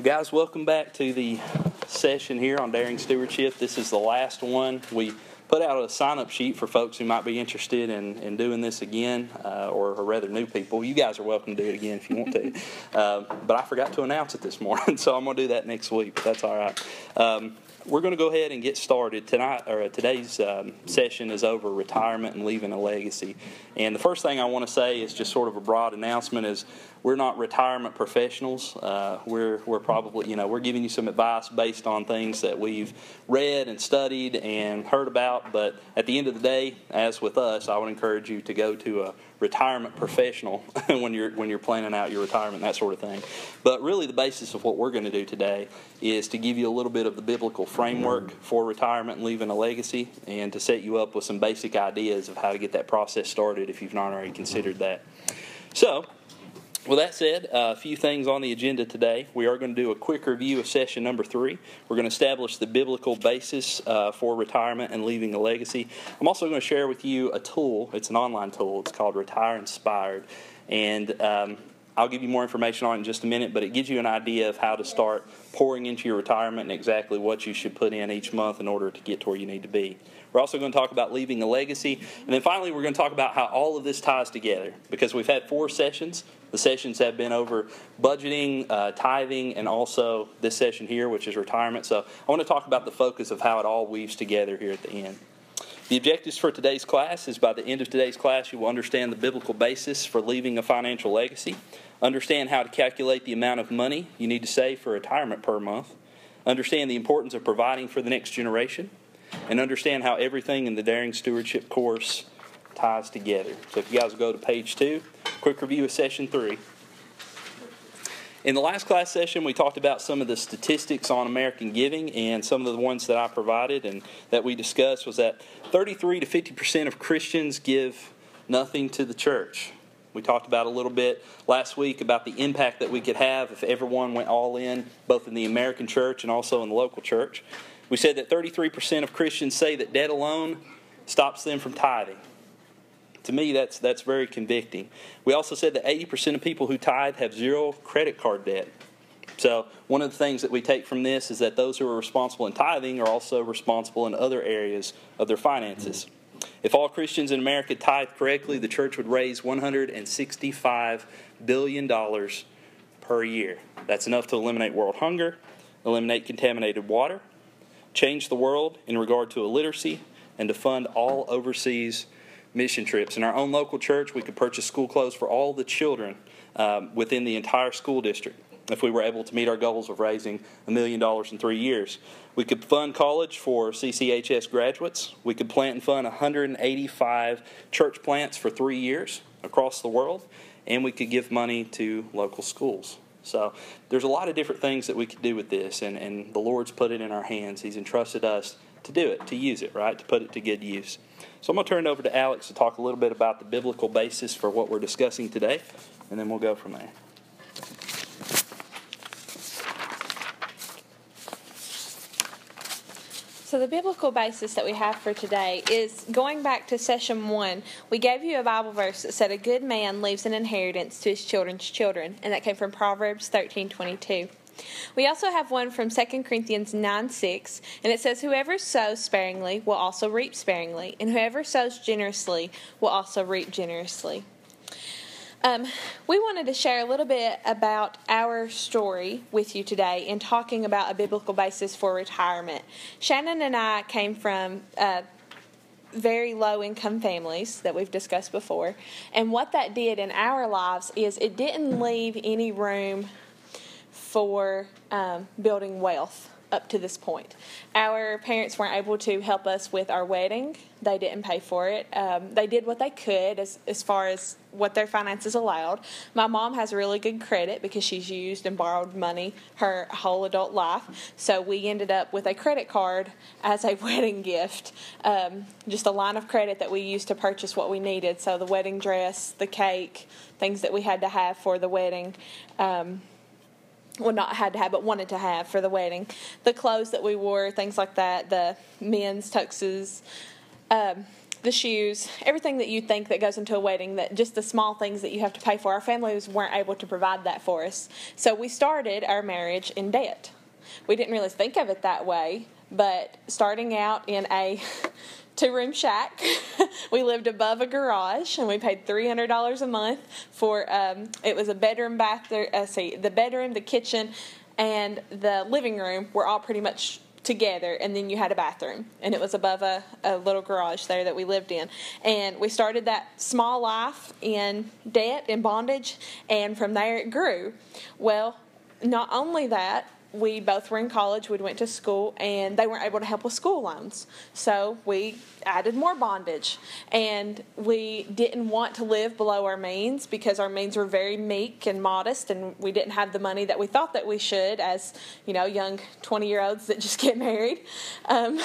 Well, guys, welcome back to the session here on Daring Stewardship. This is the last one. We put out a sign up sheet for folks who might be interested in, in doing this again, uh, or, or, rather, new people. You guys are welcome to do it again if you want to. Uh, but I forgot to announce it this morning, so I'm going to do that next week, but that's all right. Um, we're going to go ahead and get started tonight. Or today's um, session is over retirement and leaving a legacy. And the first thing I want to say is just sort of a broad announcement: is we're not retirement professionals. Uh, we're we're probably you know we're giving you some advice based on things that we've read and studied and heard about. But at the end of the day, as with us, I would encourage you to go to a retirement professional when you're when you're planning out your retirement that sort of thing. But really, the basis of what we're going to do today is to give you a little bit of the biblical framework for retirement and leaving a legacy, and to set you up with some basic ideas of how to get that process started if you've not already considered that. So. Well, that said, uh, a few things on the agenda today. We are going to do a quick review of session number three. We're going to establish the biblical basis uh, for retirement and leaving a legacy. I'm also going to share with you a tool. It's an online tool. It's called Retire Inspired. And um, I'll give you more information on it in just a minute, but it gives you an idea of how to start pouring into your retirement and exactly what you should put in each month in order to get to where you need to be. We're also going to talk about leaving a legacy. And then finally, we're going to talk about how all of this ties together because we've had four sessions. The sessions have been over budgeting, uh, tithing, and also this session here, which is retirement. So I want to talk about the focus of how it all weaves together here at the end. The objectives for today's class is by the end of today's class, you will understand the biblical basis for leaving a financial legacy, understand how to calculate the amount of money you need to save for retirement per month, understand the importance of providing for the next generation, and understand how everything in the Daring Stewardship course ties together. So if you guys go to page two, quick review of session three. In the last class session, we talked about some of the statistics on American giving, and some of the ones that I provided and that we discussed was that 33 to 50 percent of Christians give nothing to the church. We talked about a little bit last week about the impact that we could have if everyone went all in, both in the American church and also in the local church. We said that 33% of Christians say that debt alone stops them from tithing. To me, that's, that's very convicting. We also said that 80% of people who tithe have zero credit card debt. So, one of the things that we take from this is that those who are responsible in tithing are also responsible in other areas of their finances. If all Christians in America tithe correctly, the church would raise $165 billion per year. That's enough to eliminate world hunger, eliminate contaminated water, change the world in regard to illiteracy, and to fund all overseas mission trips. In our own local church, we could purchase school clothes for all the children um, within the entire school district if we were able to meet our goals of raising a million dollars in three years. We could fund college for CCHS graduates. We could plant and fund 185 church plants for three years across the world. And we could give money to local schools. So there's a lot of different things that we could do with this, and, and the Lord's put it in our hands. He's entrusted us to do it, to use it, right? To put it to good use. So I'm going to turn it over to Alex to talk a little bit about the biblical basis for what we're discussing today, and then we'll go from there. So, the biblical basis that we have for today is going back to session one. We gave you a Bible verse that said, A good man leaves an inheritance to his children's children, and that came from Proverbs thirteen twenty two. We also have one from 2 Corinthians 9 6, and it says, Whoever sows sparingly will also reap sparingly, and whoever sows generously will also reap generously. Um, we wanted to share a little bit about our story with you today in talking about a biblical basis for retirement. Shannon and I came from uh, very low income families that we've discussed before, and what that did in our lives is it didn't leave any room for um, building wealth up to this point. Our parents weren't able to help us with our wedding. They didn't pay for it. Um, they did what they could as, as far as what their finances allowed. My mom has really good credit because she's used and borrowed money her whole adult life. So we ended up with a credit card as a wedding gift, um, just a line of credit that we used to purchase what we needed. So the wedding dress, the cake, things that we had to have for the wedding. Um, well, not had to have, but wanted to have for the wedding. The clothes that we wore, things like that, the men's tuxes. Um, the shoes, everything that you think that goes into a wedding, that just the small things that you have to pay for. Our families weren't able to provide that for us. So we started our marriage in debt. We didn't really think of it that way, but starting out in a two room shack. we lived above a garage and we paid $300 a month for um, it was a bedroom, bathroom, uh, see, the bedroom, the kitchen, and the living room were all pretty much together and then you had a bathroom and it was above a, a little garage there that we lived in. And we started that small life in debt and bondage and from there it grew. Well not only that we both were in college. We went to school, and they weren't able to help with school loans. So we added more bondage, and we didn't want to live below our means because our means were very meek and modest, and we didn't have the money that we thought that we should as you know young twenty year olds that just get married. Um,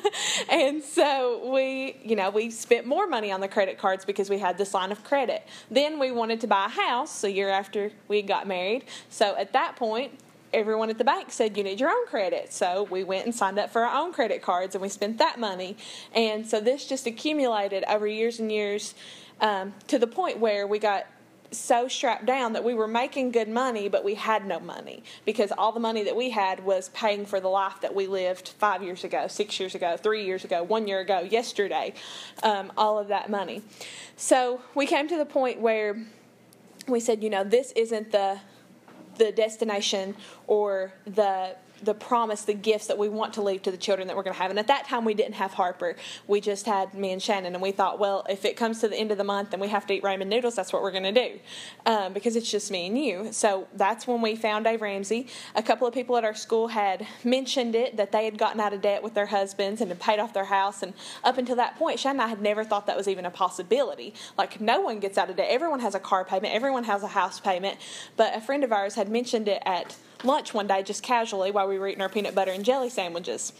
and so we, you know, we spent more money on the credit cards because we had this line of credit. Then we wanted to buy a house a year after we got married. So at that point everyone at the bank said you need your own credit. So we went and signed up for our own credit cards and we spent that money. And so this just accumulated over years and years um, to the point where we got so strapped down that we were making good money, but we had no money because all the money that we had was paying for the life that we lived five years ago, six years ago, three years ago, one year ago, yesterday, um, all of that money. So we came to the point where we said, you know, this isn't the the destination or the the promise, the gifts that we want to leave to the children that we're going to have. And at that time, we didn't have Harper. We just had me and Shannon. And we thought, well, if it comes to the end of the month and we have to eat ramen noodles, that's what we're going to do um, because it's just me and you. So that's when we found Dave Ramsey. A couple of people at our school had mentioned it that they had gotten out of debt with their husbands and had paid off their house. And up until that point, Shannon and I had never thought that was even a possibility. Like, no one gets out of debt. Everyone has a car payment, everyone has a house payment. But a friend of ours had mentioned it at lunch one day just casually while we were eating our peanut butter and jelly sandwiches,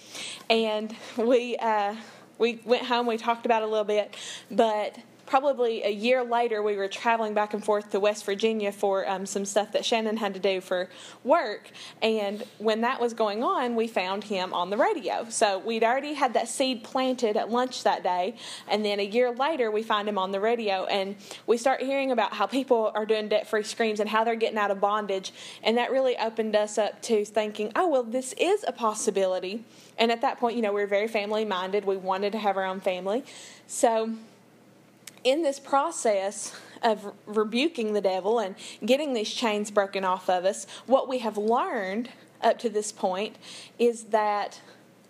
and we uh, we went home. We talked about it a little bit, but probably a year later, we were traveling back and forth to West Virginia for um, some stuff that Shannon had to do for work. And when that was going on, we found him on the radio. So we'd already had that seed planted at lunch that day. And then a year later, we find him on the radio. And we start hearing about how people are doing debt free screams and how they're getting out of bondage. And that really opened us up to thinking, oh, well, this is a possibility. And at that point, you know, we were very family minded. We wanted to have our own family. So in this process of rebuking the devil and getting these chains broken off of us, what we have learned up to this point is that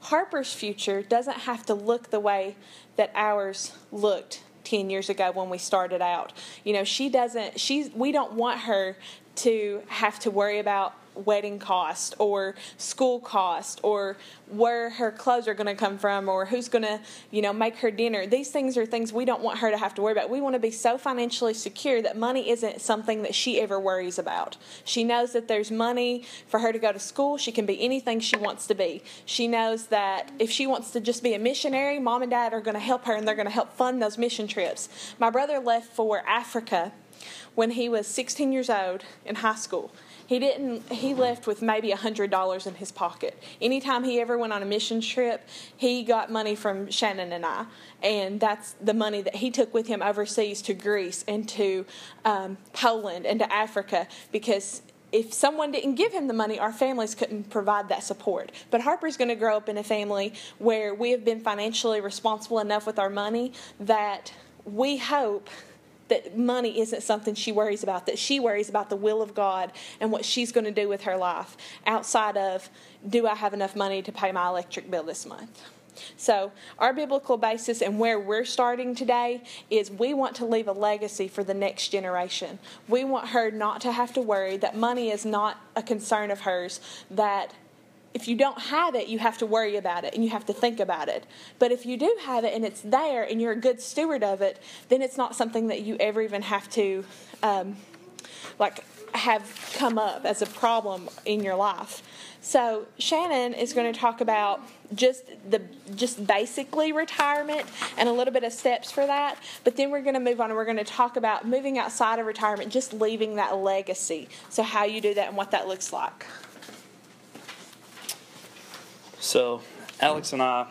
Harper's future doesn't have to look the way that ours looked 10 years ago when we started out. You know, she doesn't she's we don't want her to have to worry about wedding cost or school cost or where her clothes are going to come from or who's going to you know make her dinner. These things are things we don't want her to have to worry about. We want to be so financially secure that money isn't something that she ever worries about. She knows that there's money for her to go to school. She can be anything she wants to be. She knows that if she wants to just be a missionary mom and dad are going to help her and they're going to help fund those mission trips. My brother left for africa when he was 16 years old in high school he didn't he left with maybe hundred dollars in his pocket. Anytime he ever went on a mission trip he got money from shannon and i. And that's the money that he took with him overseas to greece and to um, poland and to africa. Because if someone didn't give him the money, our families couldn't provide that support. But Harper's going to grow up in a family where we have been financially responsible enough with our money that we hope that money isn't something she worries about, that she worries about the will of God and what she's going to do with her life outside of, do I have enough money to pay my electric bill this month? So, our biblical basis and where we're starting today is we want to leave a legacy for the next generation. We want her not to have to worry that money is not a concern of hers, that if you don't have it, you have to worry about it and you have to think about it. But if you do have it and it's there and you're a good steward of it, then it's not something that you ever even have to, um, like, have come up as a problem in your life. So Shannon is going to talk about just the just basically retirement and a little bit of steps for that. But then we're going to move on and we're going to talk about moving outside of retirement, just leaving that legacy. So how you do that and what that looks like. So, Alex and I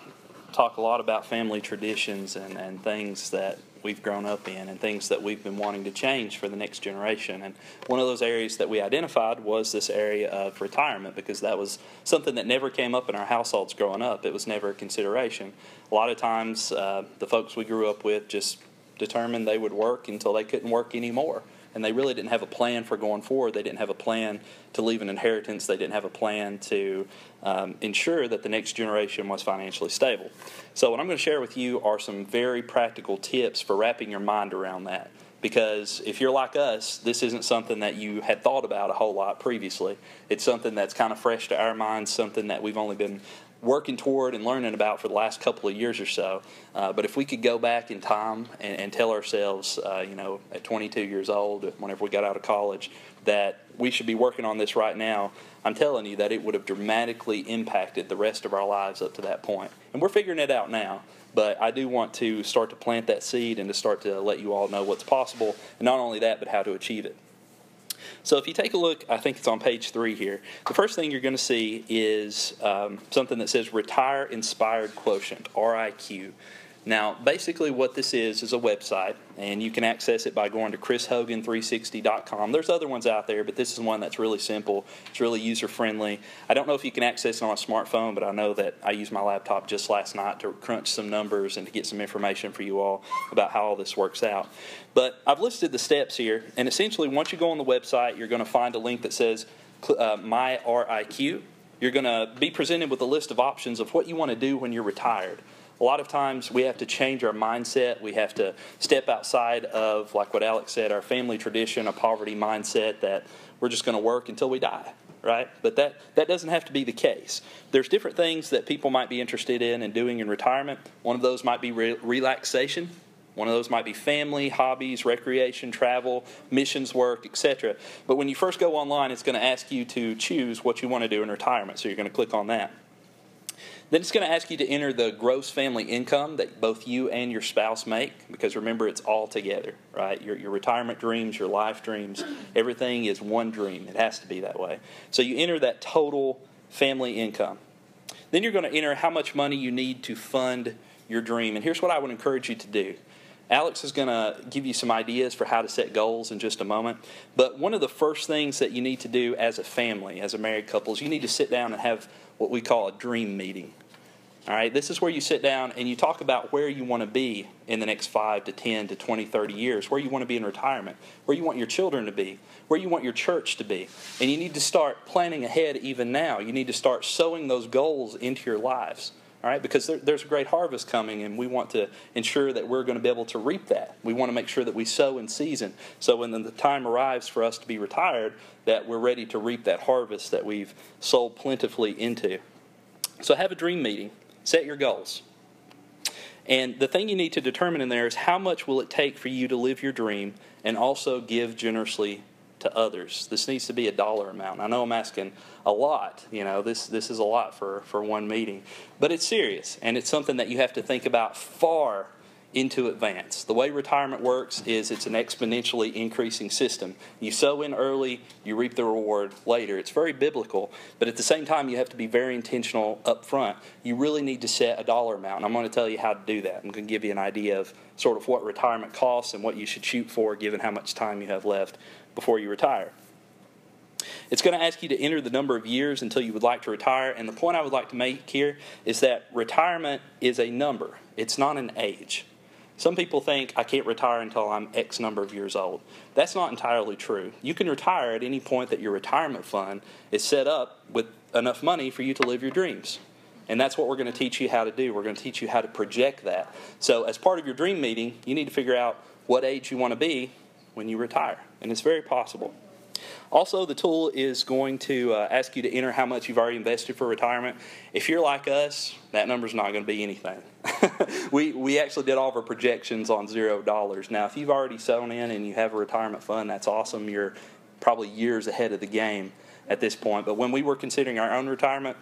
talk a lot about family traditions and, and things that we've grown up in and things that we've been wanting to change for the next generation. And one of those areas that we identified was this area of retirement because that was something that never came up in our households growing up. It was never a consideration. A lot of times, uh, the folks we grew up with just determined they would work until they couldn't work anymore and they really didn't have a plan for going forward. They didn't have a plan to leave an inheritance. They didn't have a plan to um, ensure that the next generation was financially stable. So, what I'm going to share with you are some very practical tips for wrapping your mind around that. Because if you're like us, this isn't something that you had thought about a whole lot previously. It's something that's kind of fresh to our minds, something that we've only been working toward and learning about for the last couple of years or so. Uh, but if we could go back in time and, and tell ourselves, uh, you know, at 22 years old, whenever we got out of college, that we should be working on this right now, I'm telling you that it would have dramatically impacted the rest of our lives up to that point. And we're figuring it out now. But I do want to start to plant that seed and to start to let you all know what's possible, and not only that, but how to achieve it. So if you take a look, I think it's on page three here. The first thing you're going to see is um, something that says Retire Inspired Quotient, RIQ. Now, basically, what this is is a website, and you can access it by going to chrishogan360.com. There's other ones out there, but this is one that's really simple. It's really user friendly. I don't know if you can access it on a smartphone, but I know that I used my laptop just last night to crunch some numbers and to get some information for you all about how all this works out. But I've listed the steps here, and essentially, once you go on the website, you're going to find a link that says uh, My RIQ. You're going to be presented with a list of options of what you want to do when you're retired a lot of times we have to change our mindset. We have to step outside of, like what Alex said, our family tradition, a poverty mindset that we're just going to work until we die, right? But that, that doesn't have to be the case. There's different things that people might be interested in and doing in retirement. One of those might be re- relaxation. One of those might be family, hobbies, recreation, travel, missions work, etc. But when you first go online, it's going to ask you to choose what you want to do in retirement. So you're going to click on that. Then it's going to ask you to enter the gross family income that both you and your spouse make, because remember, it's all together, right? Your, your retirement dreams, your life dreams, everything is one dream. It has to be that way. So you enter that total family income. Then you're going to enter how much money you need to fund your dream. And here's what I would encourage you to do. Alex is going to give you some ideas for how to set goals in just a moment. But one of the first things that you need to do as a family, as a married couple, is you need to sit down and have what we call a dream meeting. All right, this is where you sit down and you talk about where you want to be in the next 5 to 10 to 20, 30 years, where you want to be in retirement, where you want your children to be, where you want your church to be. And you need to start planning ahead even now. You need to start sowing those goals into your lives. All right, because there, there's a great harvest coming, and we want to ensure that we're going to be able to reap that. We want to make sure that we sow in season, so when the time arrives for us to be retired, that we're ready to reap that harvest that we've sold plentifully into. So have a dream meeting. Set your goals. And the thing you need to determine in there is how much will it take for you to live your dream and also give generously to others. This needs to be a dollar amount. I know I'm asking a lot. You know, this this is a lot for for one meeting, but it's serious and it's something that you have to think about far into advance. The way retirement works is it's an exponentially increasing system. You sow in early, you reap the reward later. It's very biblical, but at the same time, you have to be very intentional up front. You really need to set a dollar amount, and I'm going to tell you how to do that. I'm going to give you an idea of sort of what retirement costs and what you should shoot for given how much time you have left before you retire. It's going to ask you to enter the number of years until you would like to retire. And the point I would like to make here is that retirement is a number, it's not an age. Some people think I can't retire until I'm X number of years old. That's not entirely true. You can retire at any point that your retirement fund is set up with enough money for you to live your dreams. And that's what we're going to teach you how to do. We're going to teach you how to project that. So, as part of your dream meeting, you need to figure out what age you want to be when you retire. And it's very possible. Also, the tool is going to uh, ask you to enter how much you've already invested for retirement. If you're like us, that number is not going to be anything. we, we actually did all of our projections on zero dollars. Now, if you've already sown in and you have a retirement fund, that's awesome. You're probably years ahead of the game at this point. But when we were considering our own retirement,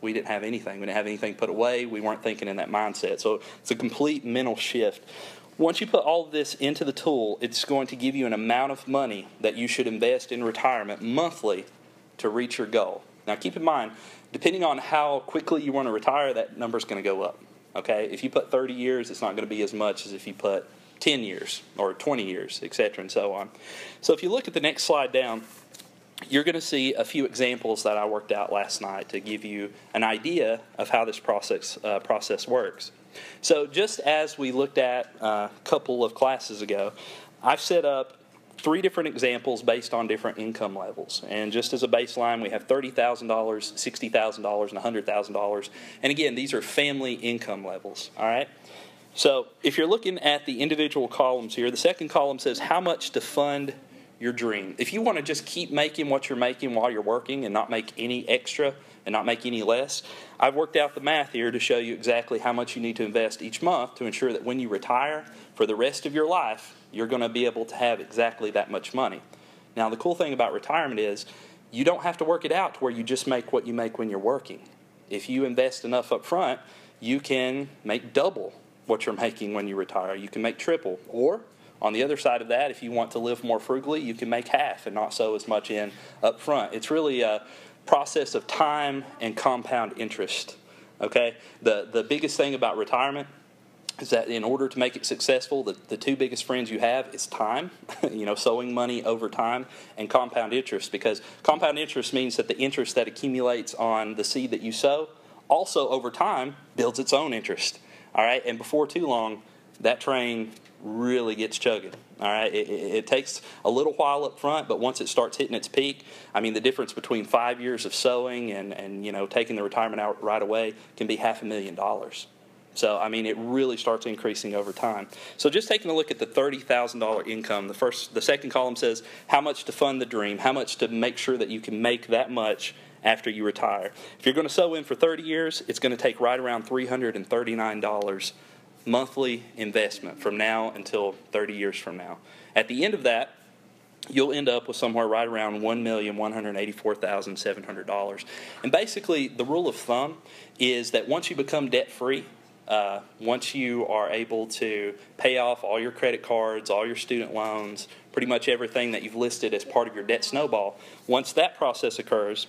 we didn't have anything. We didn't have anything put away. We weren't thinking in that mindset. So it's a complete mental shift. Once you put all of this into the tool, it's going to give you an amount of money that you should invest in retirement monthly to reach your goal. Now, keep in mind, depending on how quickly you want to retire, that number is going to go up. Okay, if you put 30 years, it's not going to be as much as if you put 10 years or 20 years, et cetera, and so on. So if you look at the next slide down, you're going to see a few examples that I worked out last night to give you an idea of how this process uh, process works. So just as we looked at a couple of classes ago, I've set up three different examples based on different income levels. And just as a baseline, we have $30,000, $60,000, and $100,000. And again, these are family income levels, all right? So if you're looking at the individual columns here, the second column says how much to fund your dream. If you want to just keep making what you're making while you're working and not make any extra and not make any less, I've worked out the math here to show you exactly how much you need to invest each month to ensure that when you retire for the rest of your life, you're going to be able to have exactly that much money. Now, the cool thing about retirement is you don't have to work it out to where you just make what you make when you're working. If you invest enough up front, you can make double what you're making when you retire. You can make triple. Or on the other side of that, if you want to live more frugally, you can make half and not sow as much in up front. It's really a process of time and compound interest. Okay? The the biggest thing about retirement is that in order to make it successful, the, the two biggest friends you have is time, you know, sowing money over time, and compound interest. Because compound interest means that the interest that accumulates on the seed that you sow also over time builds its own interest. All right, and before too long, that train really gets chugging. All right, it, it, it, takes a little while up front, but once it starts hitting its peak, I mean, the difference between five years of sowing and, and you know taking the retirement out right away can be half a million dollars. So, I mean, it really starts increasing over time. So, just taking a look at the $30,000 income, the first, the second column says how much to fund the dream, how much to make sure that you can make that much after you retire. If you're going to sow in for 30 years, it's going to take right around $339 monthly investment from now until 30 years from now. At the end of that, you'll end up with somewhere right around $1,184,700. And basically, the rule of thumb is that once you become debt free, uh, once you are able to pay off all your credit cards, all your student loans, pretty much everything that you've listed as part of your debt snowball, once that process occurs,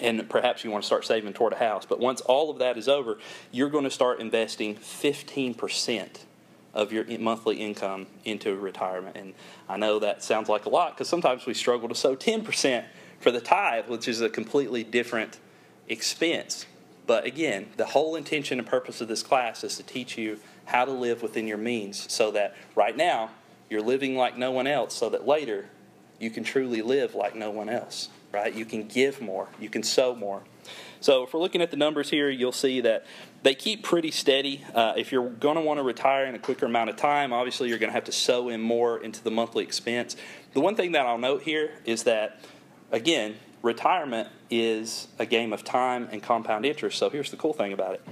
and perhaps you want to start saving toward a house, but once all of that is over, you're going to start investing 15% of your monthly income into retirement. And I know that sounds like a lot because sometimes we struggle to sow 10% for the tithe, which is a completely different expense. But again, the whole intention and purpose of this class is to teach you how to live within your means so that right now you're living like no one else, so that later you can truly live like no one else, right? You can give more, you can sow more. So, if we're looking at the numbers here, you'll see that they keep pretty steady. Uh, if you're going to want to retire in a quicker amount of time, obviously you're going to have to sow in more into the monthly expense. The one thing that I'll note here is that, again, retirement is a game of time and compound interest. So here's the cool thing about it.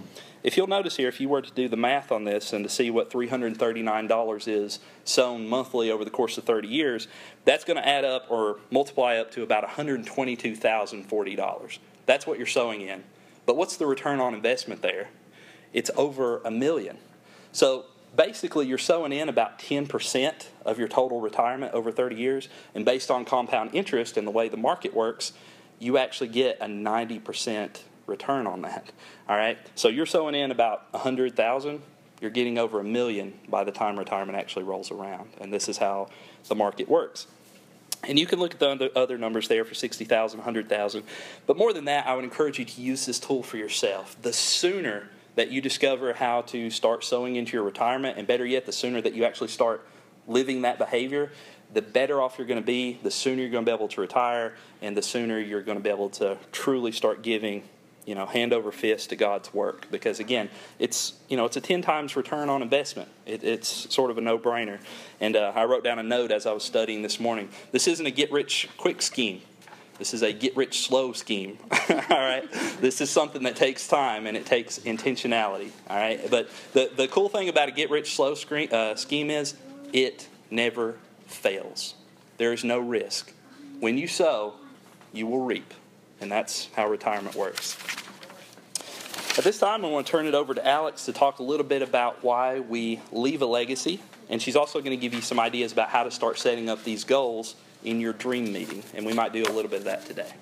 If you'll notice here, if you were to do the math on this and to see what $339 is sown monthly over the course of 30 years, that's going to add up or multiply up to about $122,040. That's what you're sowing in. But what's the return on investment there? It's over a million. So basically you're sowing in about 10% of your total retirement over 30 years and based on compound interest and the way the market works you actually get a 90% return on that all right so you're sowing in about 100000 you're getting over a million by the time retirement actually rolls around and this is how the market works and you can look at the other numbers there for 60,000, 100,000. But more than that, I would encourage you to use this tool for yourself. The sooner that you discover how to start sowing into your retirement, and better yet, the sooner that you actually start living that behavior, the better off you're going to be, the sooner you're going to be able to retire, and the sooner you're going to be able to truly start giving, you know, hand over fist to God's work. Because again, it's you know it's a ten times return on investment. It, it's sort of a no-brainer. And uh, I wrote down a note as I was studying this morning. This isn't a get-rich-quick scheme. This is a get rich slow scheme. all right. This is something that takes time and it takes intentionality. All right. But the, the cool thing about a get rich slow screen, uh, scheme is it never fails. There is no risk. When you sow, you will reap. And that's how retirement works. At this time, I want to turn it over to Alex to talk a little bit about why we leave a legacy. And she's also going to give you some ideas about how to start setting up these goals in your dream meeting. And we might do a little bit of that today.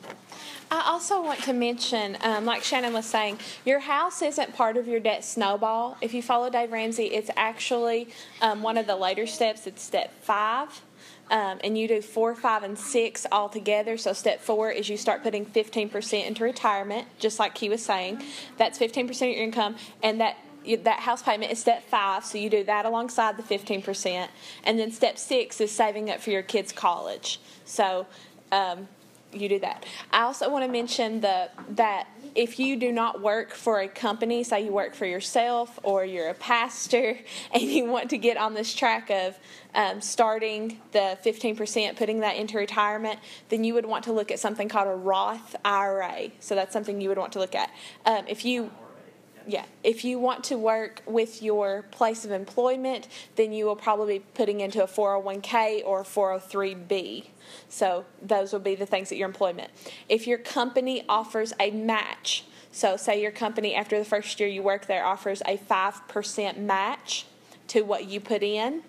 I also want to mention, um, like Shannon was saying, your house isn't part of your debt snowball. If you follow Dave Ramsey, it's actually um, one of the later steps. It's step five. Um, and you do four, five, and six all together. So, step four is you start putting 15% into retirement, just like he was saying. That's 15% of your income, and that that house payment is step five, so you do that alongside the 15%. And then step six is saving up for your kids' college. So, um, you do that. I also want to mention the that if you do not work for a company, say you work for yourself or you're a pastor, and you want to get on this track of um, starting the 15%, putting that into retirement, then you would want to look at something called a Roth IRA. So that's something you would want to look at. Um, if you yeah, if you want to work with your place of employment, then you will probably be putting into a 401k or 403b. So those will be the things at your employment. If your company offers a match, so say your company after the first year you work there offers a 5% match to what you put in,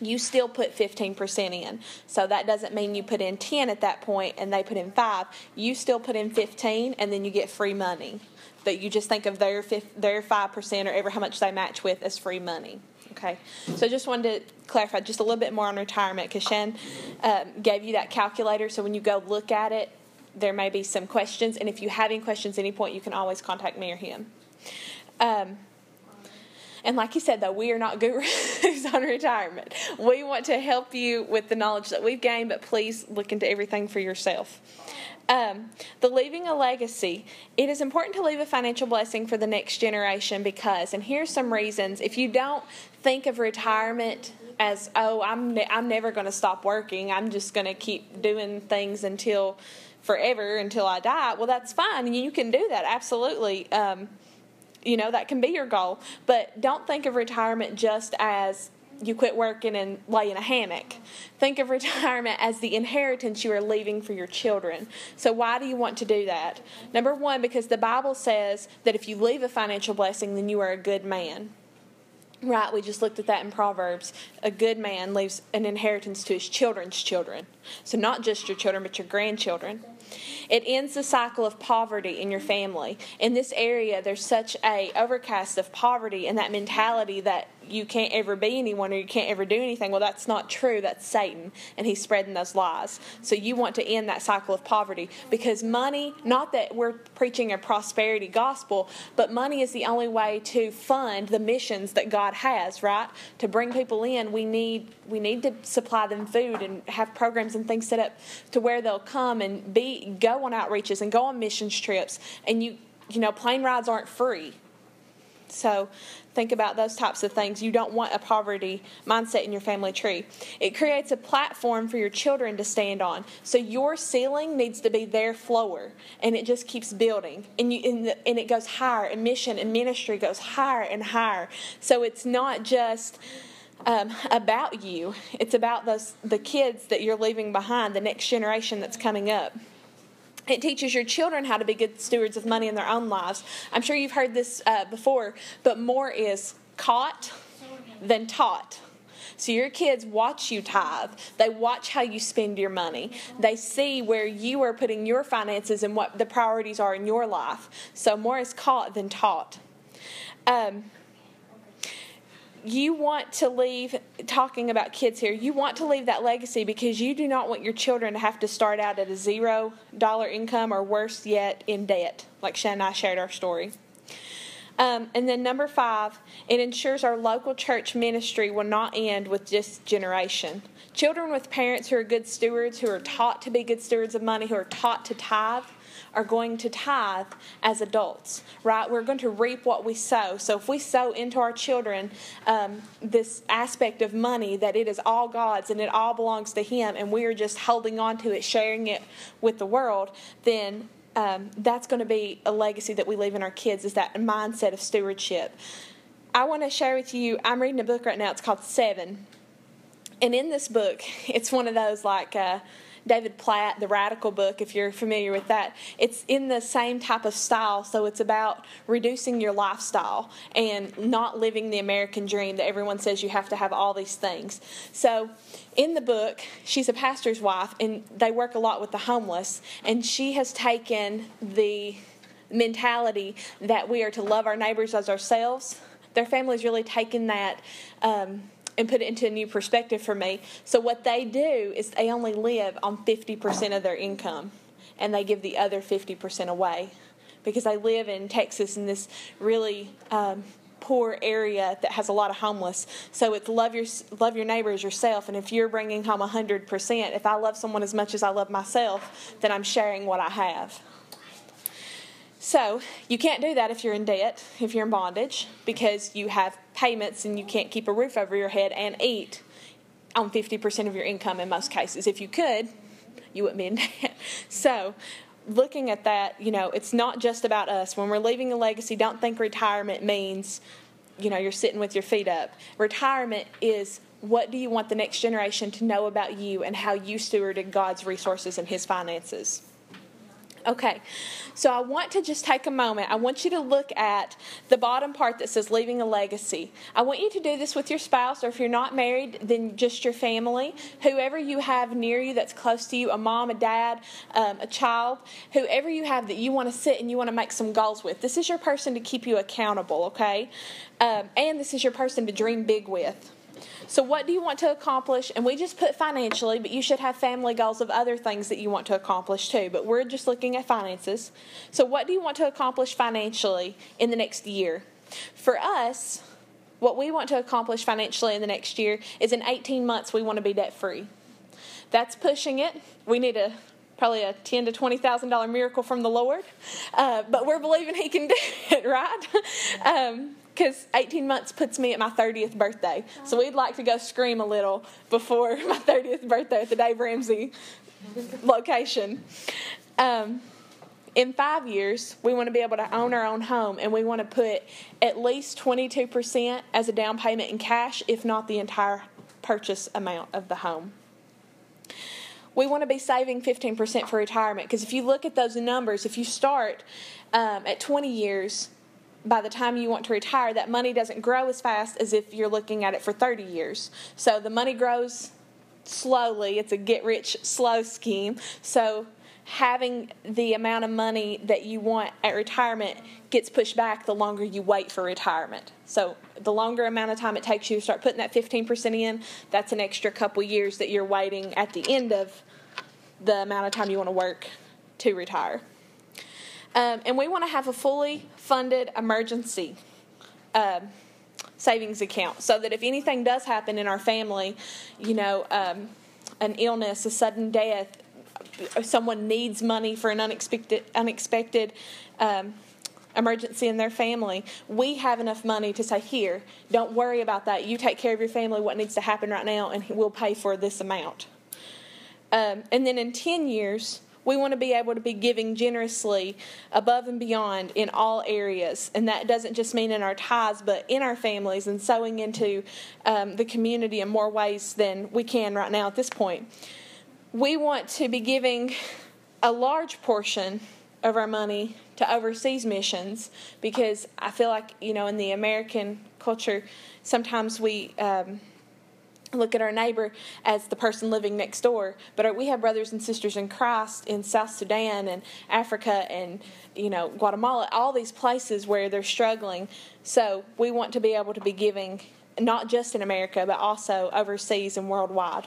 you still put 15% in. So that doesn't mean you put in 10 at that point and they put in 5. You still put in 15 and then you get free money. That you just think of their their 5% or ever how much they match with as free money. Okay, so I just wanted to clarify just a little bit more on retirement because Shan um, gave you that calculator. So when you go look at it, there may be some questions, and if you have any questions at any point, you can always contact me or him. Um, and like you said, though, we are not gurus on retirement. We want to help you with the knowledge that we've gained, but please look into everything for yourself. Um, the leaving a legacy. It is important to leave a financial blessing for the next generation because, and here's some reasons. If you don't think of retirement as, oh, I'm ne- I'm never going to stop working. I'm just going to keep doing things until forever until I die. Well, that's fine. You can do that absolutely. Um, you know that can be your goal, but don't think of retirement just as you quit working and lay in a hammock. Think of retirement as the inheritance you are leaving for your children. So, why do you want to do that? Number one, because the Bible says that if you leave a financial blessing, then you are a good man. Right, we just looked at that in Proverbs. A good man leaves an inheritance to his children's children. So, not just your children, but your grandchildren. It ends the cycle of poverty in your family. In this area, there's such a overcast of poverty and that mentality that you can't ever be anyone or you can't ever do anything. Well, that's not true. That's Satan, and he's spreading those lies. So you want to end that cycle of poverty because money, not that we're preaching a prosperity gospel, but money is the only way to fund the missions that God has, right? To bring people in, we need we need to supply them food and have programs and things set up to where they'll come and be go on outreaches and go on missions trips and you you know plane rides aren't free so think about those types of things. You don't want a poverty mindset in your family tree. It creates a platform for your children to stand on. So your ceiling needs to be their floor, and it just keeps building. And you and, the, and it goes higher. And mission and ministry goes higher and higher. So it's not just. Um, about you. It's about those the kids that you're leaving behind, the next generation that's coming up. It teaches your children how to be good stewards of money in their own lives. I'm sure you've heard this uh, before, but more is caught than taught. So your kids watch you tithe. They watch how you spend your money. They see where you are putting your finances and what the priorities are in your life. So more is caught than taught. Um, you want to leave talking about kids here you want to leave that legacy because you do not want your children to have to start out at a zero dollar income or worse yet in debt like shan and i shared our story. Um, and then number five it ensures our local church ministry will not end with this generation. Children with parents who are good stewards who are taught to be good stewards of money who are taught to tithe are going to tithe as adults, right? We're going to reap what we sow. So if we sow into our children um, this aspect of money that it is all God's and it all belongs to Him, and we are just holding on to it, sharing it with the world, then um, that's going to be a legacy that we leave in our kids is that mindset of stewardship. I want to share with you, I'm reading a book right now, it's called Seven. And in this book, it's one of those like, uh, David Platt, the Radical book, if you're familiar with that. It's in the same type of style, so it's about reducing your lifestyle and not living the American dream that everyone says you have to have all these things. So, in the book, she's a pastor's wife, and they work a lot with the homeless, and she has taken the mentality that we are to love our neighbors as ourselves. Their family's really taken that. Um, and put it into a new perspective for me. So what they do is they only live on 50% of their income and they give the other 50% away because they live in Texas in this really um, poor area that has a lot of homeless. So it's love your love your neighbor as yourself. And if you're bringing home 100%, if I love someone as much as I love myself, then I'm sharing what I have. So you can't do that if you're in debt, if you're in bondage, because you have payments and you can't keep a roof over your head and eat on 50% of your income in most cases. If you could, you wouldn't be in debt. So looking at that, you know, it's not just about us. When we're leaving a legacy, don't think retirement means, you know, you're sitting with your feet up. Retirement is what do you want the next generation to know about you and how you stewarded God's resources and His finances? Okay, so I want to just take a moment. I want you to look at the bottom part that says leaving a legacy. I want you to do this with your spouse, or if you're not married, then just your family. Whoever you have near you that's close to you a mom, a dad, um, a child, whoever you have that you want to sit and you want to make some goals with. This is your person to keep you accountable, okay? Um, and this is your person to dream big with. So, what do you want to accomplish? And we just put financially, but you should have family goals of other things that you want to accomplish too. But we're just looking at finances. So, what do you want to accomplish financially in the next year? For us, what we want to accomplish financially in the next year is in 18 months we want to be debt free. That's pushing it. We need a probably a ten to twenty thousand dollar miracle from the Lord, uh, but we're believing He can do it, right? Um, because 18 months puts me at my 30th birthday. So we'd like to go scream a little before my 30th birthday at the Dave Ramsey location. Um, in five years, we want to be able to own our own home and we want to put at least 22% as a down payment in cash, if not the entire purchase amount of the home. We want to be saving 15% for retirement because if you look at those numbers, if you start um, at 20 years, by the time you want to retire, that money doesn't grow as fast as if you're looking at it for 30 years. So the money grows slowly. It's a get rich slow scheme. So having the amount of money that you want at retirement gets pushed back the longer you wait for retirement. So the longer amount of time it takes you to start putting that 15% in, that's an extra couple years that you're waiting at the end of the amount of time you want to work to retire. Um, and we want to have a fully funded emergency um, savings account so that if anything does happen in our family, you know, um, an illness, a sudden death, someone needs money for an unexpected, unexpected um, emergency in their family, we have enough money to say, here, don't worry about that. You take care of your family, what needs to happen right now, and we'll pay for this amount. Um, and then in 10 years, we want to be able to be giving generously above and beyond in all areas. And that doesn't just mean in our ties, but in our families and sowing into um, the community in more ways than we can right now at this point. We want to be giving a large portion of our money to overseas missions because I feel like, you know, in the American culture, sometimes we. Um, look at our neighbor as the person living next door. But we have brothers and sisters in christ in south sudan and africa and you know guatemala all these places where they're struggling. So we want to be able to be giving not just in america but also overseas and worldwide.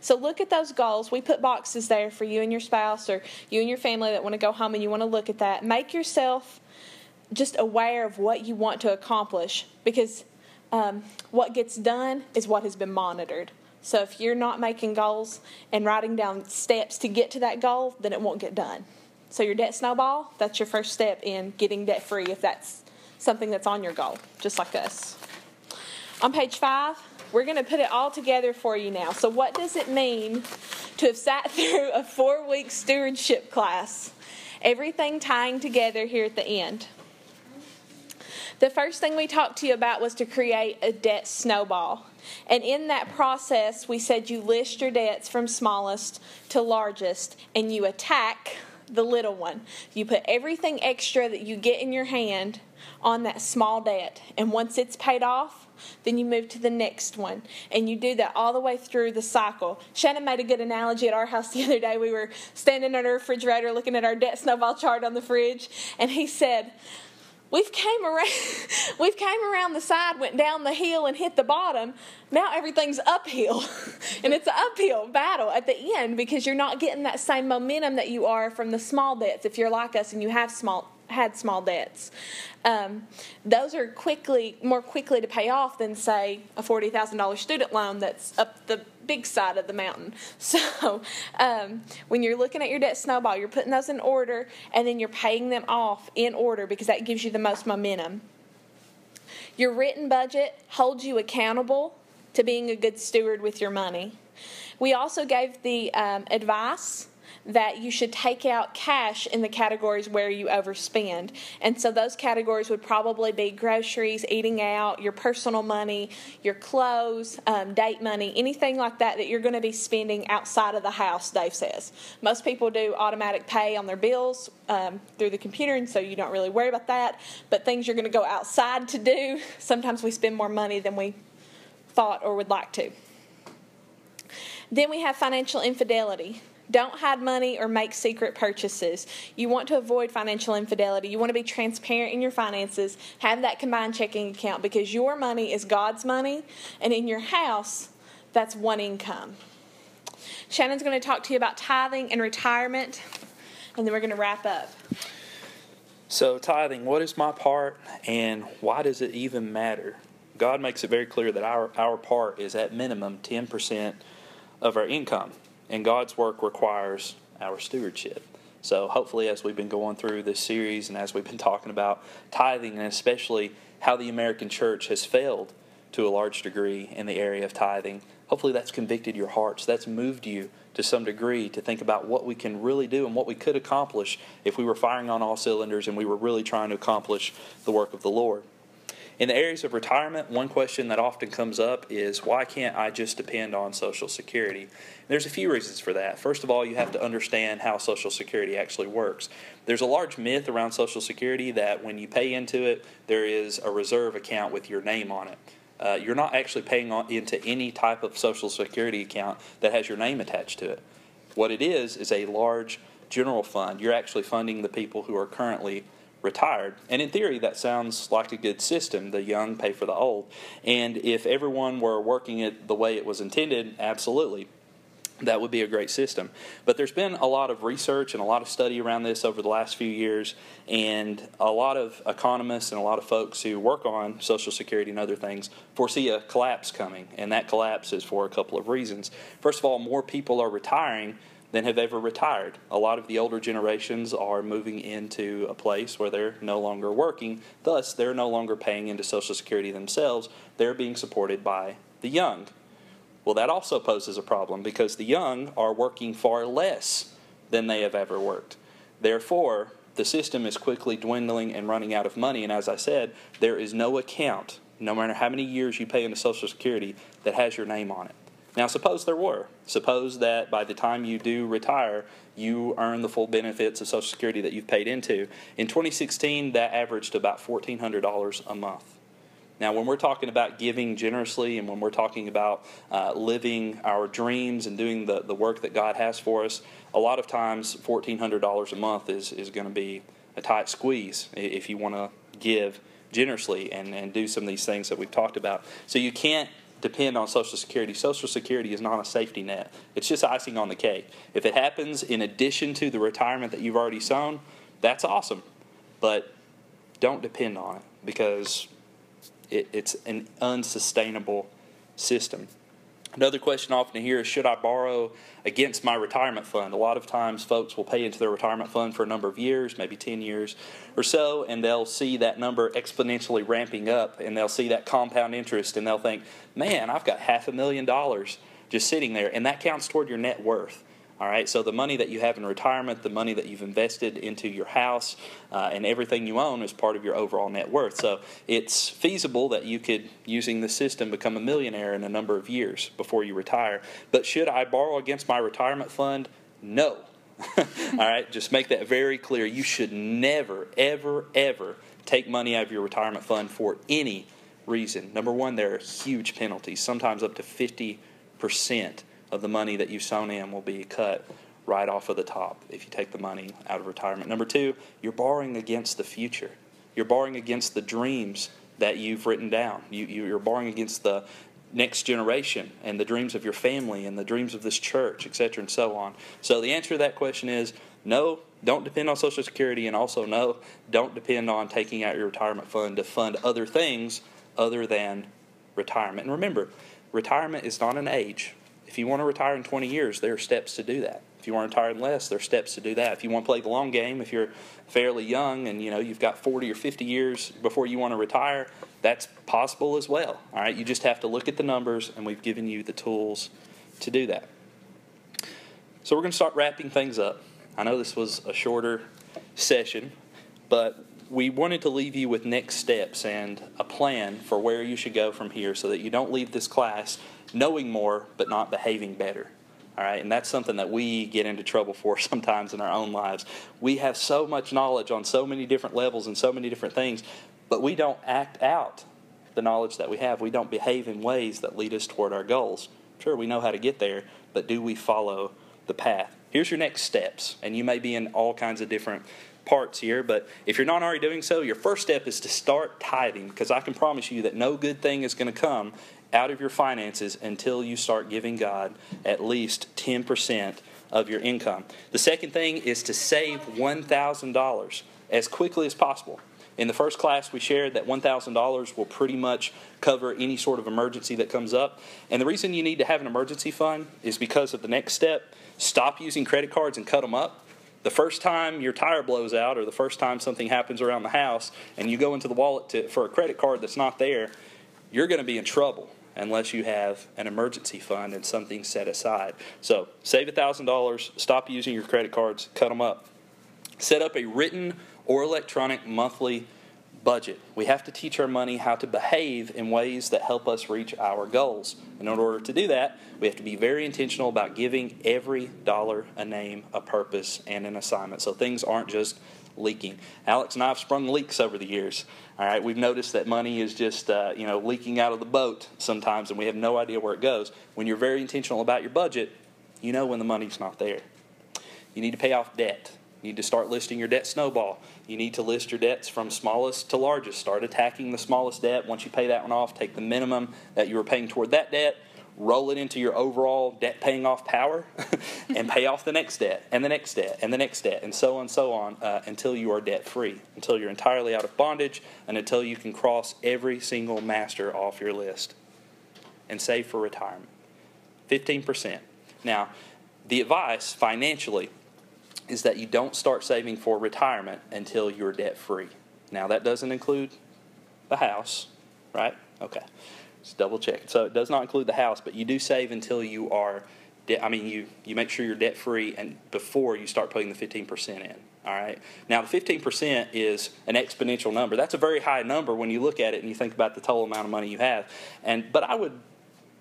So look at those goals. We put boxes there for you and your spouse or you and your family that want to go home and you want to look at that. Make yourself just aware of what you want to accomplish because um, what gets done is what has been monitored. So if you're not making goals and writing down steps to get to that goal, then it won't get done. So your debt snowball, that's your first step in getting debt free if that's something that's on your goal, just like us. On page five, we're going to put it all together for you now. So, what does it mean to have sat through a four week stewardship class? Everything tying together here at the end. The first thing we talked to you about was to create a debt snowball. And in that process, we said you list your debts from smallest to largest and you attack the little one. You put everything extra that you get in your hand on that small debt. And once it's paid off, then you move to the next one. And you do that all the way through the cycle. Shannon made a good analogy at our house the other day. We were standing at our refrigerator looking at our debt snowball chart on the fridge, and he said, We've came around we've came around the side, went down the hill and hit the bottom. Now everything's uphill. and it's an uphill battle at the end because you're not getting that same momentum that you are from the small debts if you're like us and you have small had small debts. Um, those are quickly more quickly to pay off than say a forty thousand dollars student loan that's up the big side of the mountain. So um, when you're looking at your debt snowball, you're putting those in order and then you're paying them off in order because that gives you the most momentum. Your written budget holds you accountable to being a good steward with your money. We also gave the um, advice that you should take out cash in the categories where you overspend. And so those categories would probably be groceries, eating out, your personal money, your clothes, um, date money, anything like that that you're going to be spending outside of the house, Dave says. Most people do automatic pay on their bills um, through the computer, and so you don't really worry about that. But things you're going to go outside to do, sometimes we spend more money than we thought or would like to. Then we have financial infidelity. Don't hide money or make secret purchases. You want to avoid financial infidelity. You want to be transparent in your finances. Have that combined checking account because your money is God's money, and in your house, that's one income. Shannon's going to talk to you about tithing and retirement, and then we're going to wrap up. So, tithing, what is my part and why does it even matter? God makes it very clear that our, our part is at minimum 10% of our income and God's work requires our stewardship. So, hopefully, as we've been going through this series and as we've been talking about tithing, and especially how the American church has failed to a large degree in the area of tithing, hopefully that's convicted your hearts. That's moved you to some degree to think about what we can really do and what we could accomplish if we were firing on all cylinders and we were really trying to accomplish the work of the Lord. In the areas of retirement, one question that often comes up is why can't I just depend on Social Security? There's a few reasons for that. First of all, you have to understand how Social Security actually works. There's a large myth around Social Security that when you pay into it, there is a reserve account with your name on it. Uh, you're not actually paying on, into any type of Social Security account that has your name attached to it. What it is is a large general fund. You're actually funding the people who are currently retired. And in theory, that sounds like a good system. The young pay for the old. And if everyone were working it the way it was intended, absolutely. That would be a great system. But there's been a lot of research and a lot of study around this over the last few years, and a lot of economists and a lot of folks who work on Social Security and other things foresee a collapse coming. And that collapse is for a couple of reasons. First of all, more people are retiring than have ever retired. A lot of the older generations are moving into a place where they're no longer working, thus, they're no longer paying into Social Security themselves. They're being supported by the young. Well, that also poses a problem because the young are working far less than they have ever worked. Therefore, the system is quickly dwindling and running out of money. And as I said, there is no account, no matter how many years you pay into Social Security, that has your name on it. Now, suppose there were. Suppose that by the time you do retire, you earn the full benefits of Social Security that you've paid into. In 2016, that averaged about $1,400 a month. Now, when we're talking about giving generously and when we're talking about uh, living our dreams and doing the, the work that God has for us, a lot of times $1,400 a month is, is going to be a tight squeeze if you want to give generously and, and do some of these things that we've talked about. So you can't depend on Social Security. Social Security is not a safety net, it's just icing on the cake. If it happens in addition to the retirement that you've already sown, that's awesome. But don't depend on it because it, it's an unsustainable system. Another question often hear is should I borrow against my retirement fund? A lot of times folks will pay into their retirement fund for a number of years, maybe 10 years or so, and they'll see that number exponentially ramping up and they'll see that compound interest and they'll think, man, I've got half a million dollars just sitting there, and that counts toward your net worth. All right, so the money that you have in retirement, the money that you've invested into your house, uh, and everything you own is part of your overall net worth. So it's feasible that you could, using the system, become a millionaire in a number of years before you retire. But should I borrow against my retirement fund? No. All right, just make that very clear. You should never, ever, ever take money out of your retirement fund for any reason. Number one, there are huge penalties, sometimes up to 50% of the money that you've sown in will be cut right off of the top if you take the money out of retirement. Number two, you're borrowing against the future. You're borrowing against the dreams that you've written down. You, you're borrowing against the next generation and the dreams of your family and the dreams of this church, et cetera, and so on. So the answer to that question is no, don't depend on Social Security, and also no, don't depend on taking out your retirement fund to fund other things other than retirement. And remember, retirement is not an age. If you want to retire in 20 years, there are steps to do that. If you want to retire in less, there are steps to do that. If you want to play the long game, if you're fairly young and you know you've got 40 or 50 years before you want to retire, that's possible as well. All right, you just have to look at the numbers, and we've given you the tools to do that. So we're going to start wrapping things up. I know this was a shorter session, but we wanted to leave you with next steps and a plan for where you should go from here so that you don't leave this class knowing more but not behaving better. All right, and that's something that we get into trouble for sometimes in our own lives. We have so much knowledge on so many different levels and so many different things, but we don't act out the knowledge that we have. We don't behave in ways that lead us toward our goals. Sure, we know how to get there, but do we follow the path? Here's your next steps, and you may be in all kinds of different parts here, but if you're not already doing so, your first step is to start tithing because I can promise you that no good thing is going to come out of your finances until you start giving God at least 10% of your income. The second thing is to save $1,000 as quickly as possible. In the first class, we shared that $1,000 will pretty much cover any sort of emergency that comes up. And the reason you need to have an emergency fund is because of the next step stop using credit cards and cut them up the first time your tire blows out or the first time something happens around the house and you go into the wallet to, for a credit card that's not there, you're going to be in trouble unless you have an emergency fund and something set aside. So save $1,000, stop using your credit cards, cut them up. Set up a written or electronic monthly budget. We have to teach our money how to behave in ways that help us reach our goals. And in order to do that, we have to be very intentional about giving every dollar a name, a purpose, and an assignment. So things aren't just leaking. Alex and I have sprung leaks over the years. All right, we've noticed that money is just uh, you know leaking out of the boat sometimes, and we have no idea where it goes. When you're very intentional about your budget, you know when the money's not there. You need to pay off debt. You need to start listing your debt snowball. You need to list your debts from smallest to largest. Start attacking the smallest debt. Once you pay that one off, take the minimum that you were paying toward that debt, roll it into your overall debt paying off power, and pay off the next debt, and the next debt, and the next debt, and so on and so on uh, until you are debt free, until you're entirely out of bondage, and until you can cross every single master off your list and save for retirement. 15%. Now, the advice financially is that you don't start saving for retirement until you're debt free. Now, that doesn't include the house, right? Okay. Just double check. So it does not include the house, but you do save until you are, de- I mean, you, you make sure you're debt free and before you start putting the 15% in. All right. Now, the 15% is an exponential number. That's a very high number when you look at it and you think about the total amount of money you have. And but I would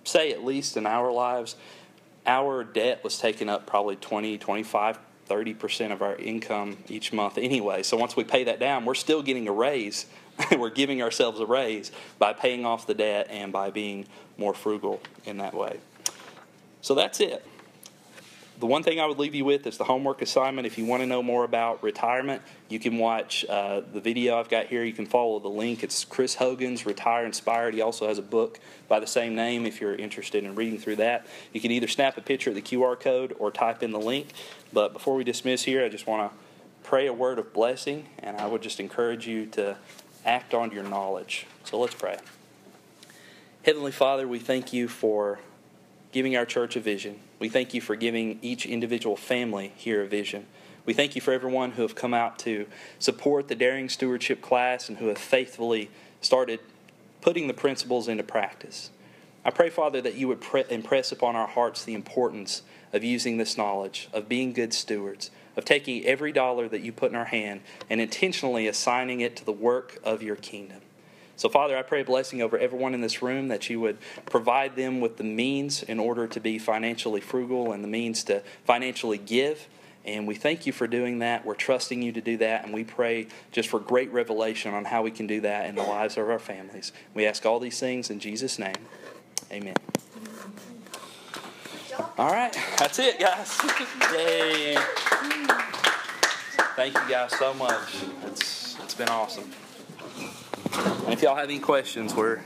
say at least in our lives, our debt was taking up probably 20, 25 30% of our income each month anyway. So once we pay that down, we're still getting a raise. we're giving ourselves a raise by paying off the debt and by being more frugal in that way. So that's it the one thing I would leave you with is the homework assignment. If you want to know more about retirement, you can watch uh, the video I've got here. You can follow the link. It's Chris Hogan's Retire Inspired. He also has a book by the same name if you're interested in reading through that. You can either snap a picture of the QR code or type in the link. But before we dismiss here, I just want to pray a word of blessing, and I would just encourage you to act on your knowledge. So let's pray. Heavenly Father, we thank you for giving our church a vision. We thank you for giving each individual family here a vision. We thank you for everyone who have come out to support the Daring Stewardship class and who have faithfully started putting the principles into practice. I pray, Father, that you would pre- impress upon our hearts the importance of using this knowledge, of being good stewards, of taking every dollar that you put in our hand and intentionally assigning it to the work of your kingdom. So, Father, I pray a blessing over everyone in this room that you would provide them with the means in order to be financially frugal and the means to financially give. And we thank you for doing that. We're trusting you to do that. And we pray just for great revelation on how we can do that in the lives of our families. We ask all these things in Jesus' name. Amen. All right, that's it, guys. Yay. Thank you guys so much. It's, it's been awesome. And if y'all have any questions, we're